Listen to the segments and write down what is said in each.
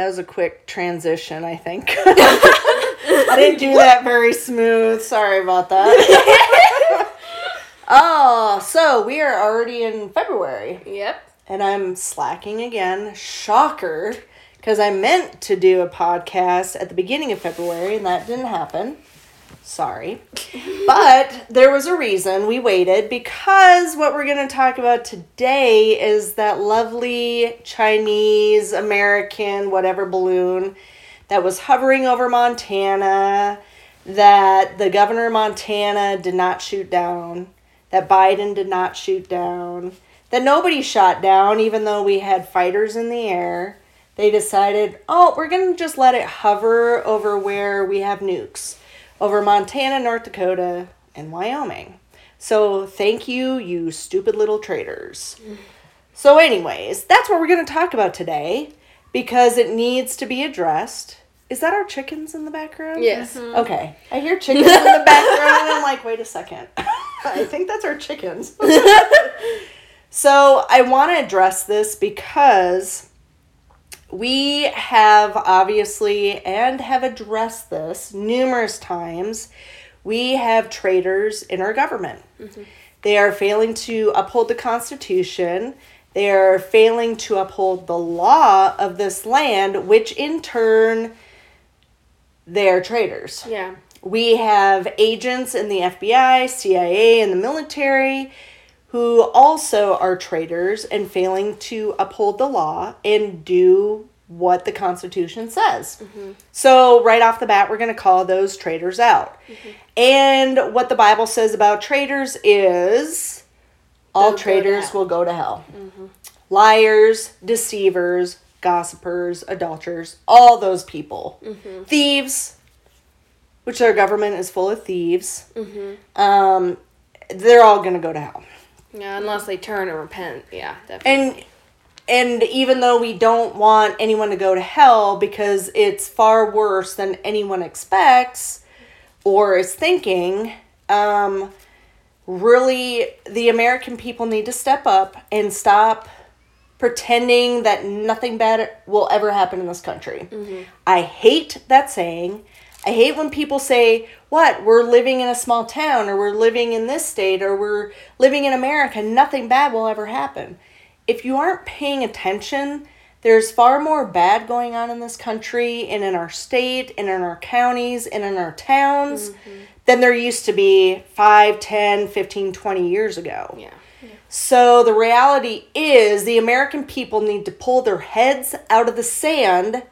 That was a quick transition, I think. I didn't do that very smooth. Sorry about that. oh, so we are already in February. Yep. And I'm slacking again. Shocker. Because I meant to do a podcast at the beginning of February and that didn't happen. Sorry. But there was a reason we waited because what we're going to talk about today is that lovely Chinese, American, whatever balloon that was hovering over Montana that the governor of Montana did not shoot down, that Biden did not shoot down, that nobody shot down, even though we had fighters in the air. They decided, oh, we're going to just let it hover over where we have nukes over Montana, North Dakota, and Wyoming. So thank you, you stupid little traitors. So, anyways, that's what we're going to talk about today because it needs to be addressed. Is that our chickens in the background? Yes. Mm-hmm. Okay. I hear chickens in the background and I'm like, wait a second. I think that's our chickens. so, I want to address this because we have obviously and have addressed this numerous times. We have traitors in our government. Mm-hmm. They are failing to uphold the Constitution. They are failing to uphold the law of this land, which in turn, they are traitors. Yeah. We have agents in the FBI, CIA, and the military who also are traitors and failing to uphold the law and do what the Constitution says. Mm-hmm. So, right off the bat, we're going to call those traitors out. Mm-hmm. And what the Bible says about traitors is all They'll go to traitors will go to hell. Mm-hmm. Liars, deceivers, gossipers, adulterers, all those people. Thieves, which our government is full of thieves. Um, they're all going to go to hell. Yeah, unless they turn and repent. Yeah, definitely. And and even though we don't want anyone to go to hell because it's far worse than anyone expects or is thinking, um, really the American people need to step up and stop pretending that nothing bad will ever happen in this country. I hate that saying. I hate when people say, What? We're living in a small town, or we're living in this state, or we're living in America. Nothing bad will ever happen. If you aren't paying attention, there's far more bad going on in this country and in our state and in our counties and in our towns mm-hmm. than there used to be 5, 10, 15, 20 years ago. yeah. So the reality is the American people need to pull their heads out of the sand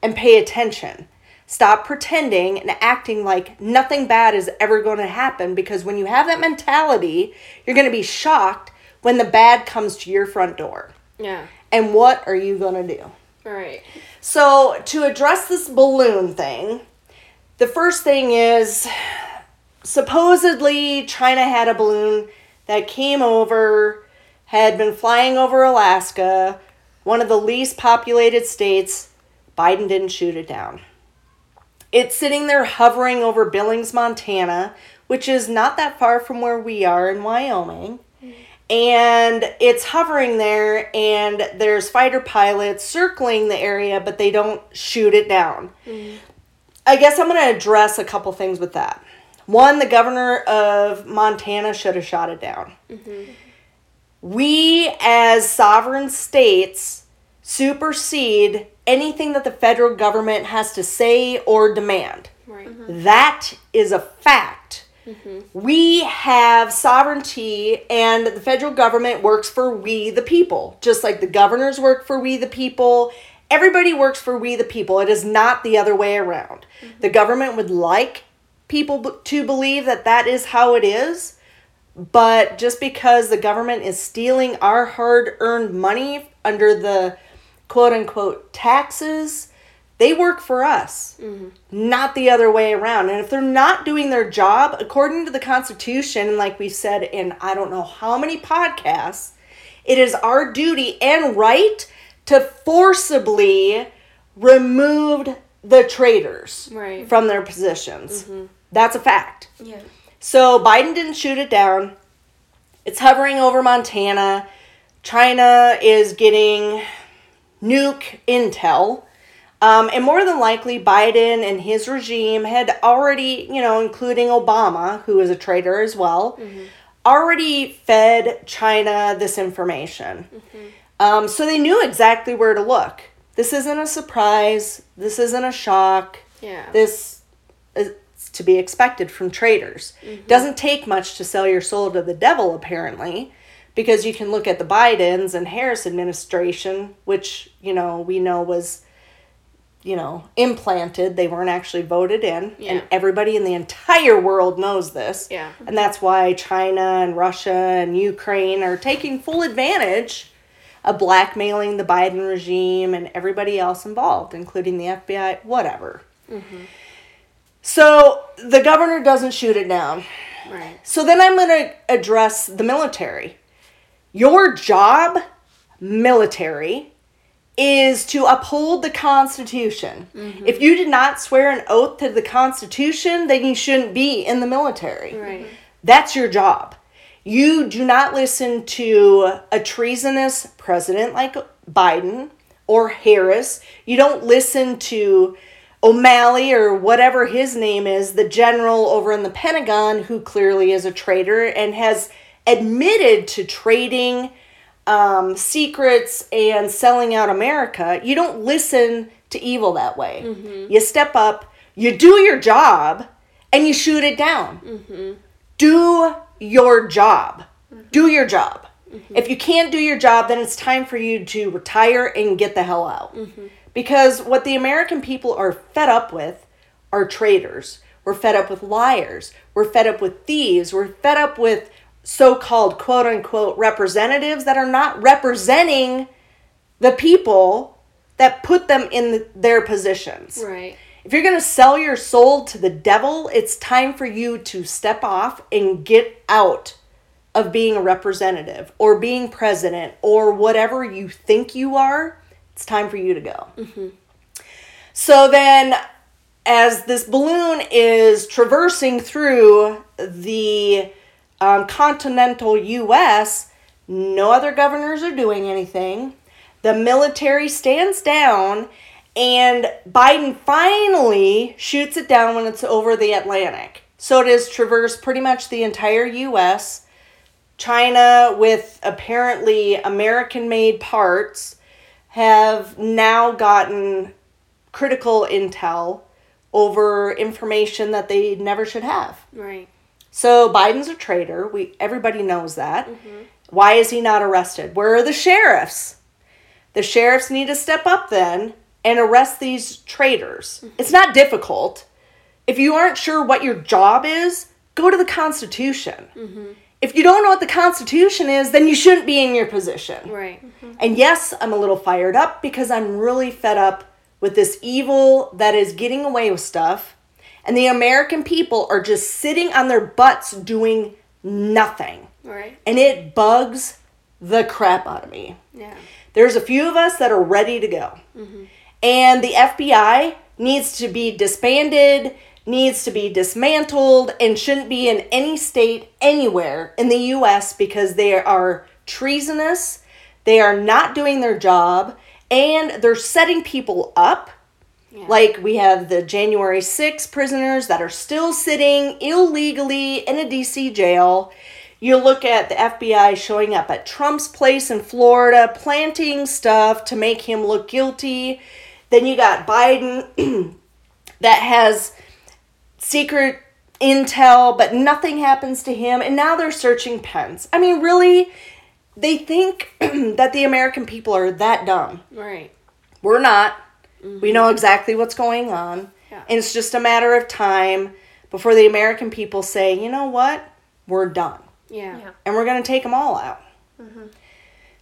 and pay attention. Stop pretending and acting like nothing bad is ever going to happen because when you have that mentality, you're going to be shocked when the bad comes to your front door. Yeah. And what are you going to do? All right. So, to address this balloon thing, the first thing is supposedly China had a balloon that came over, had been flying over Alaska, one of the least populated states. Biden didn't shoot it down. It's sitting there hovering over Billings, Montana, which is not that far from where we are in Wyoming. And it's hovering there, and there's fighter pilots circling the area, but they don't shoot it down. I guess I'm going to address a couple things with that. One, the governor of Montana should have shot it down. We, as sovereign states, supersede anything that the federal government has to say or demand. Right. Mm-hmm. That is a fact. Mm-hmm. We have sovereignty, and the federal government works for we the people. Just like the governors work for we the people, everybody works for we the people. It is not the other way around. Mm-hmm. The government would like people b- to believe that that is how it is, but just because the government is stealing our hard earned money under the quote unquote taxes, they work for us, mm-hmm. not the other way around. And if they're not doing their job according to the Constitution, and like we've said in I don't know how many podcasts, it is our duty and right to forcibly remove the traitors Right. from their positions. Mm-hmm. That's a fact. Yeah. So Biden didn't shoot it down. It's hovering over Montana. China is getting nuke intel Um, and more than likely, Biden and his regime had already, you know, including Obama, who is a traitor as well, already fed China this information. Um, so they knew exactly where to look. This isn't a surprise. This isn't a shock. Yeah. This is to be expected from traitors. Doesn't take much to sell your soul to the devil, apparently, because you can look at the Bidens and Harris administration, which, you know, we know was, you know, implanted. They weren't actually voted in. Yeah. And everybody in the entire world knows this. Yeah. And that's why China and Russia and Ukraine are taking full advantage of blackmailing the Biden regime and everybody else involved, including the FBI, whatever. Mm-hmm. So the governor doesn't shoot it down. Right. So then I'm going to address the military. Your job, military, is to uphold the Constitution. Mm-hmm. If you did not swear an oath to the Constitution, then you shouldn't be in the military. Right. Mm-hmm. That's your job. You do not listen to a treasonous president like Biden or Harris. You don't listen to O'Malley or whatever his name is, the general over in the Pentagon who clearly is a traitor and has admitted to trading um, secrets and selling out America. You don't listen to evil that way. Mm-hmm. You step up, you do your job, and you shoot it down mm-hmm. do your job. Mm-hmm. Do your job. If you can't do your job, then it's time for you to retire and get the hell out. Because what the American people are fed up with are traitors. We're fed up with liars. We're fed up with thieves. We're fed up with so called quote unquote representatives that are not representing the people that put them in the, their positions. Right. If you're going to sell your soul to the devil, it's time for you to step off and get out of being a representative or being president or whatever you think you are. It's time for you to go. Mm-hmm. So then, as this balloon is traversing through the um, continental U.S., no other governors are doing anything. The military stands down, and Biden finally shoots it down when it's over the Atlantic. So it has traversed pretty much the entire U.S. China, with apparently American made parts, have now gotten critical intel over information that they never should have. Right. So Biden's a traitor. We everybody knows that. Mm-hmm. Why is he not arrested? Where are the sheriffs? The sheriffs need to step up then and arrest these traitors. Mm-hmm. It's not difficult. If you aren't sure what your job is, go to the Constitution. Mm-hmm. If you don't know what the Constitution is, then you shouldn't be in your position. Right. And yes, I'm a little fired up because I'm really fed up with this evil that is getting away with stuff. And the American people are just sitting on their butts doing nothing. Right. And it bugs the crap out of me. Yeah. There's a few of us that are ready to go. Mm-hmm. And the FBI needs to be disbanded, needs to be dismantled, and shouldn't be in any state anywhere in the US because they are treasonous, they are not doing their job, and they're setting people up. Yeah. Like we have the January 6 prisoners that are still sitting illegally in a DC jail. You look at the FBI showing up at Trump's place in Florida, planting stuff to make him look guilty. Then you got Biden that has secret intel, but nothing happens to him. And now they're searching Pence. I mean, really? They think that the American people are that dumb. Right. We're not. We know exactly what's going on. Yeah. And it's just a matter of time before the American people say, you know what? We're done. Yeah. Yeah. And we're going to take them all out. Mm-hmm.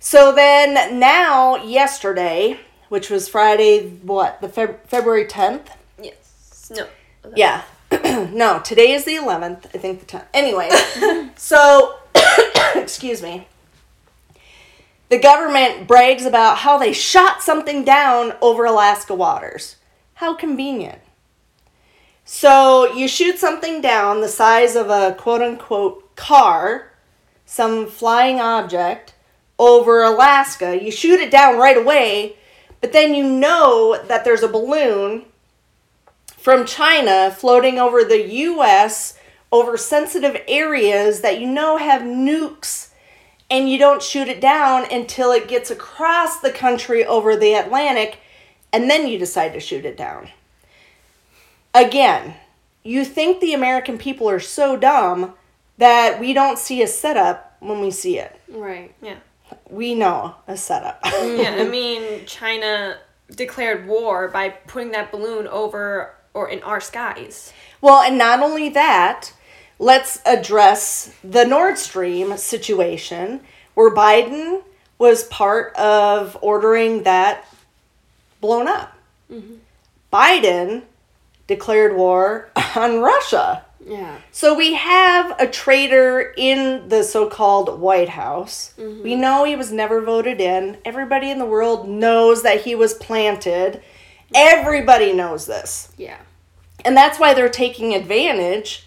So then, now, yesterday, which was Friday, what, the Feb- February 10th? Yes. No. Yeah. no, today is the 11th. I think the 10th. Anyway, so, excuse me. The government brags about how they shot something down over Alaska waters. How convenient. So, you shoot something down the size of a quote unquote car, some flying object, over Alaska. You shoot it down right away, But then you know that there's a balloon from China floating over the US over sensitive areas that you know have nukes and you don't shoot it down until it gets across the country over the Atlantic and then you decide to shoot it down. Again, you think the American people are so dumb that we don't see a setup when we see it. Right. Yeah. We know a setup. Mm, yeah, I mean, China declared war by putting that balloon over or in our skies. Well, and not only that, let's address the Nord Stream situation where Biden was part of ordering that blown up. Mm-hmm. Biden declared war on Russia. Yeah. So we have a traitor in the so called White House. Mm-hmm. We know he was never voted in. Everybody in the world knows that he was planted. Everybody knows this. Yeah. And that's why they're taking advantage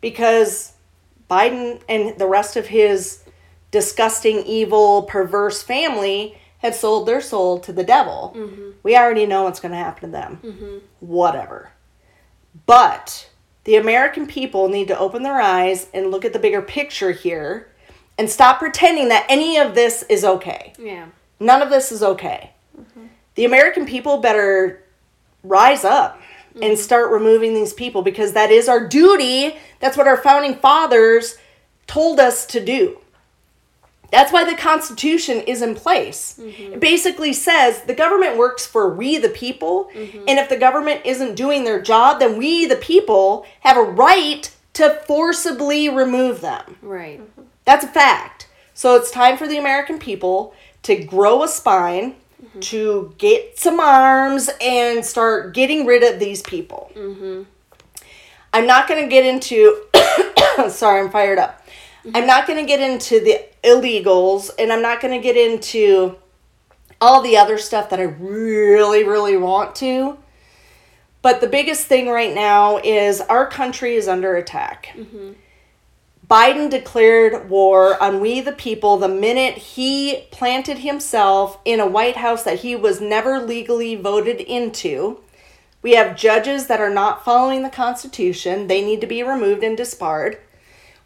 because Biden and the rest of his disgusting, evil, perverse family have sold their soul to the devil. Mm-hmm. We already know what's going to happen to them. Mm-hmm. Whatever. But the American people need to open their eyes and look at the bigger picture here and stop pretending that any of this is okay. Yeah. None of this is okay. Mm-hmm. The American people better rise up and start removing these people because that is our duty. That's what our founding fathers told us to do. That's why the Constitution is in place. Mm-hmm. It basically says the government works for we the people, mm-hmm. and if the government isn't doing their job, then we the people have a right to forcibly remove them. Right. That's a fact. So it's time for the American people to grow a spine, Mm-hmm. to get some arms, and start getting rid of these people. Mm-hmm. I'm not going to get into. sorry, I'm fired up. Mm-hmm. I'm not going to get into the illegals, and I'm not going to get into all the other stuff that I really, really want to. But the biggest thing right now is our country is under attack. Biden declared war on we the people the minute he planted himself in a White House that he was never legally voted into. We have judges that are not following the Constitution. They need to be removed and disbarred.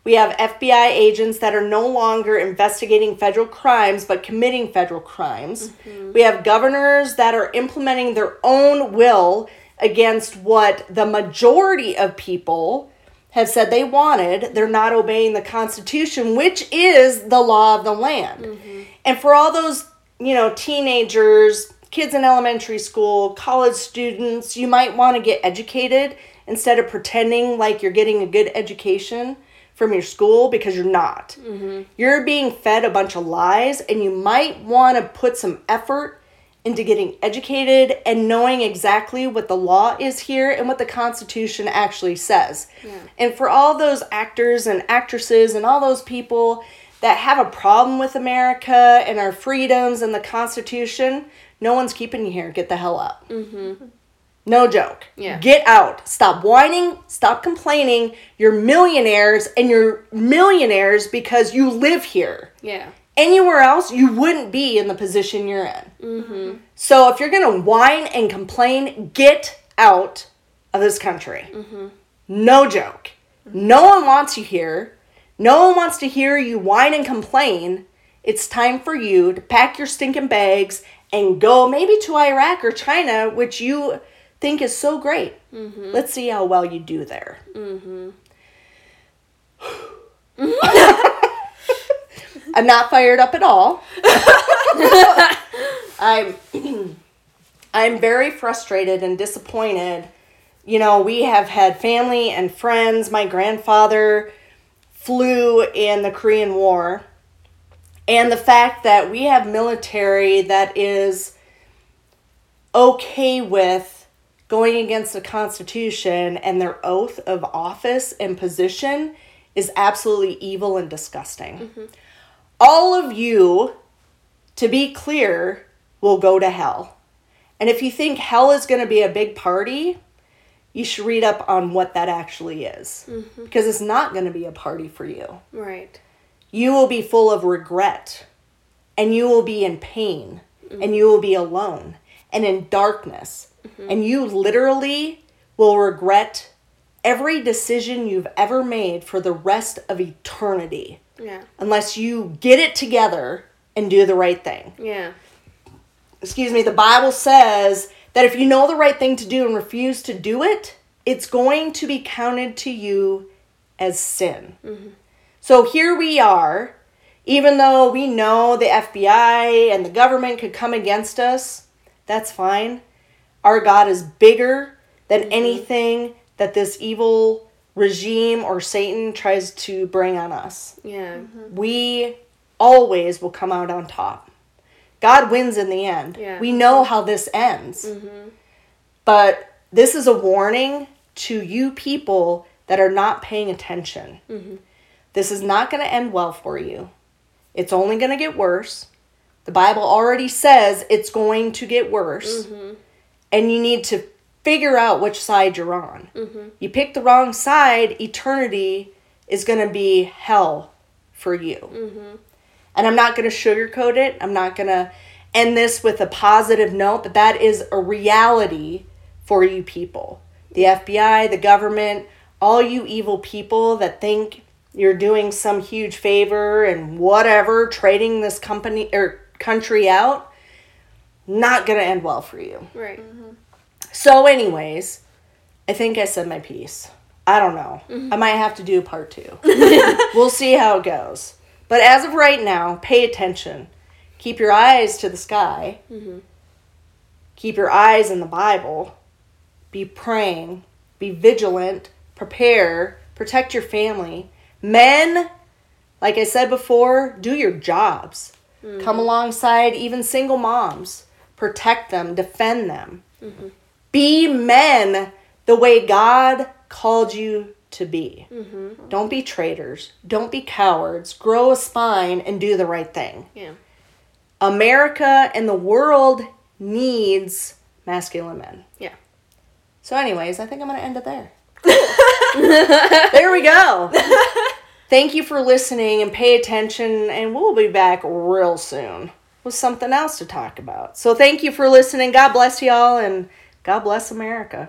We have FBI agents that are no longer investigating federal crimes but committing federal crimes. Mm-hmm. We have governors that are implementing their own will against what the majority of people have said they wanted. They're not obeying the Constitution, which is the law of the land. Mm-hmm. And for all those, you know, teenagers, kids in elementary school, college students, you might want to get educated instead of pretending like you're getting a good education from your school because you're not. Mm-hmm. You're being fed a bunch of lies, and you might want to put some effort into getting educated and knowing exactly what the law is here and what the Constitution actually says. And for all those actors and actresses and all those people that have a problem with America and our freedoms and the Constitution, no one's keeping you here. Get the hell up. Mm-hmm. No joke. Yeah. Get out. Stop whining. Stop complaining. You're millionaires and you're millionaires because you live here. Yeah. Anywhere else, you wouldn't be in the position you're in. Mm-hmm. So if you're going to whine and complain, get out of this country. Mm-hmm. No joke. No one wants you here. No one wants to hear you whine and complain. It's time for you to pack your stinking bags and go maybe to Iraq or China, which you think is so great. Mm-hmm. Let's see how well you do there. Mm-hmm. I'm not fired up at all. I'm I'm very frustrated and disappointed. You know, we have had family and friends. My grandfather flew in the Korean War. And the fact that we have military that is okay with going against the Constitution and their oath of office and position is absolutely evil and disgusting. Mm-hmm. All of you, to be clear, will go to hell. And if you think hell is going to be a big party, you should read up on what that actually is. Mm-hmm. Because it's not going to be a party for you. Right. You will be full of regret and you will be in pain and mm-hmm. you will be alone and in darkness. Mm-hmm. And you literally will regret every decision you've ever made for the rest of eternity Yeah. unless you get it together and do the right thing. Yeah. Excuse me, the Bible says that if you know the right thing to do and refuse to do it, it's going to be counted to you as sin. Mm-hmm. So here we are, even though we know the FBI and the government could come against us, that's fine. Our God is bigger than mm-hmm. anything that this evil regime or Satan tries to bring on us Yeah. we always will come out on top. God wins in the end. Yeah. We know how this ends. Mm-hmm. But this is a warning to you people that are not paying attention. Mm-hmm. This is not going to end well for you. It's only going to get worse. The Bible already says it's going to get worse. Mm-hmm. And you need to figure out which side you're on. Mm-hmm. You pick the wrong side, eternity is going to be hell for you. Mm-hmm. And I'm not going to sugarcoat it. I'm not going to end this with a positive note, but that is a reality for you people. The FBI, the government, all you evil people that think you're doing some huge favor and whatever, trading this company or country out, not going to end well for you. Right. Mm-hmm. So, anyways, I think I said my piece. I don't know. Mm-hmm. I might have to do part two. we'll see how it goes. But as of right now, pay attention. Keep your eyes to the sky. Mm-hmm. Keep your eyes in the Bible. Be praying. Be vigilant. Prepare. Protect your family. Men, like I said before, do your jobs. Mm-hmm. Come alongside even single moms. Protect them. Defend them. Be men the way God called you to be. Mm-hmm. Don't be traitors. Don't be cowards. Grow a spine and do the right thing. Yeah. America and the world needs masculine men. Yeah. So, anyways, I think I'm going to end it there. there we go. Thank you for listening and pay attention, and we'll be back real soon with something else to talk about. So, thank you for listening. God bless y'all, and God bless America.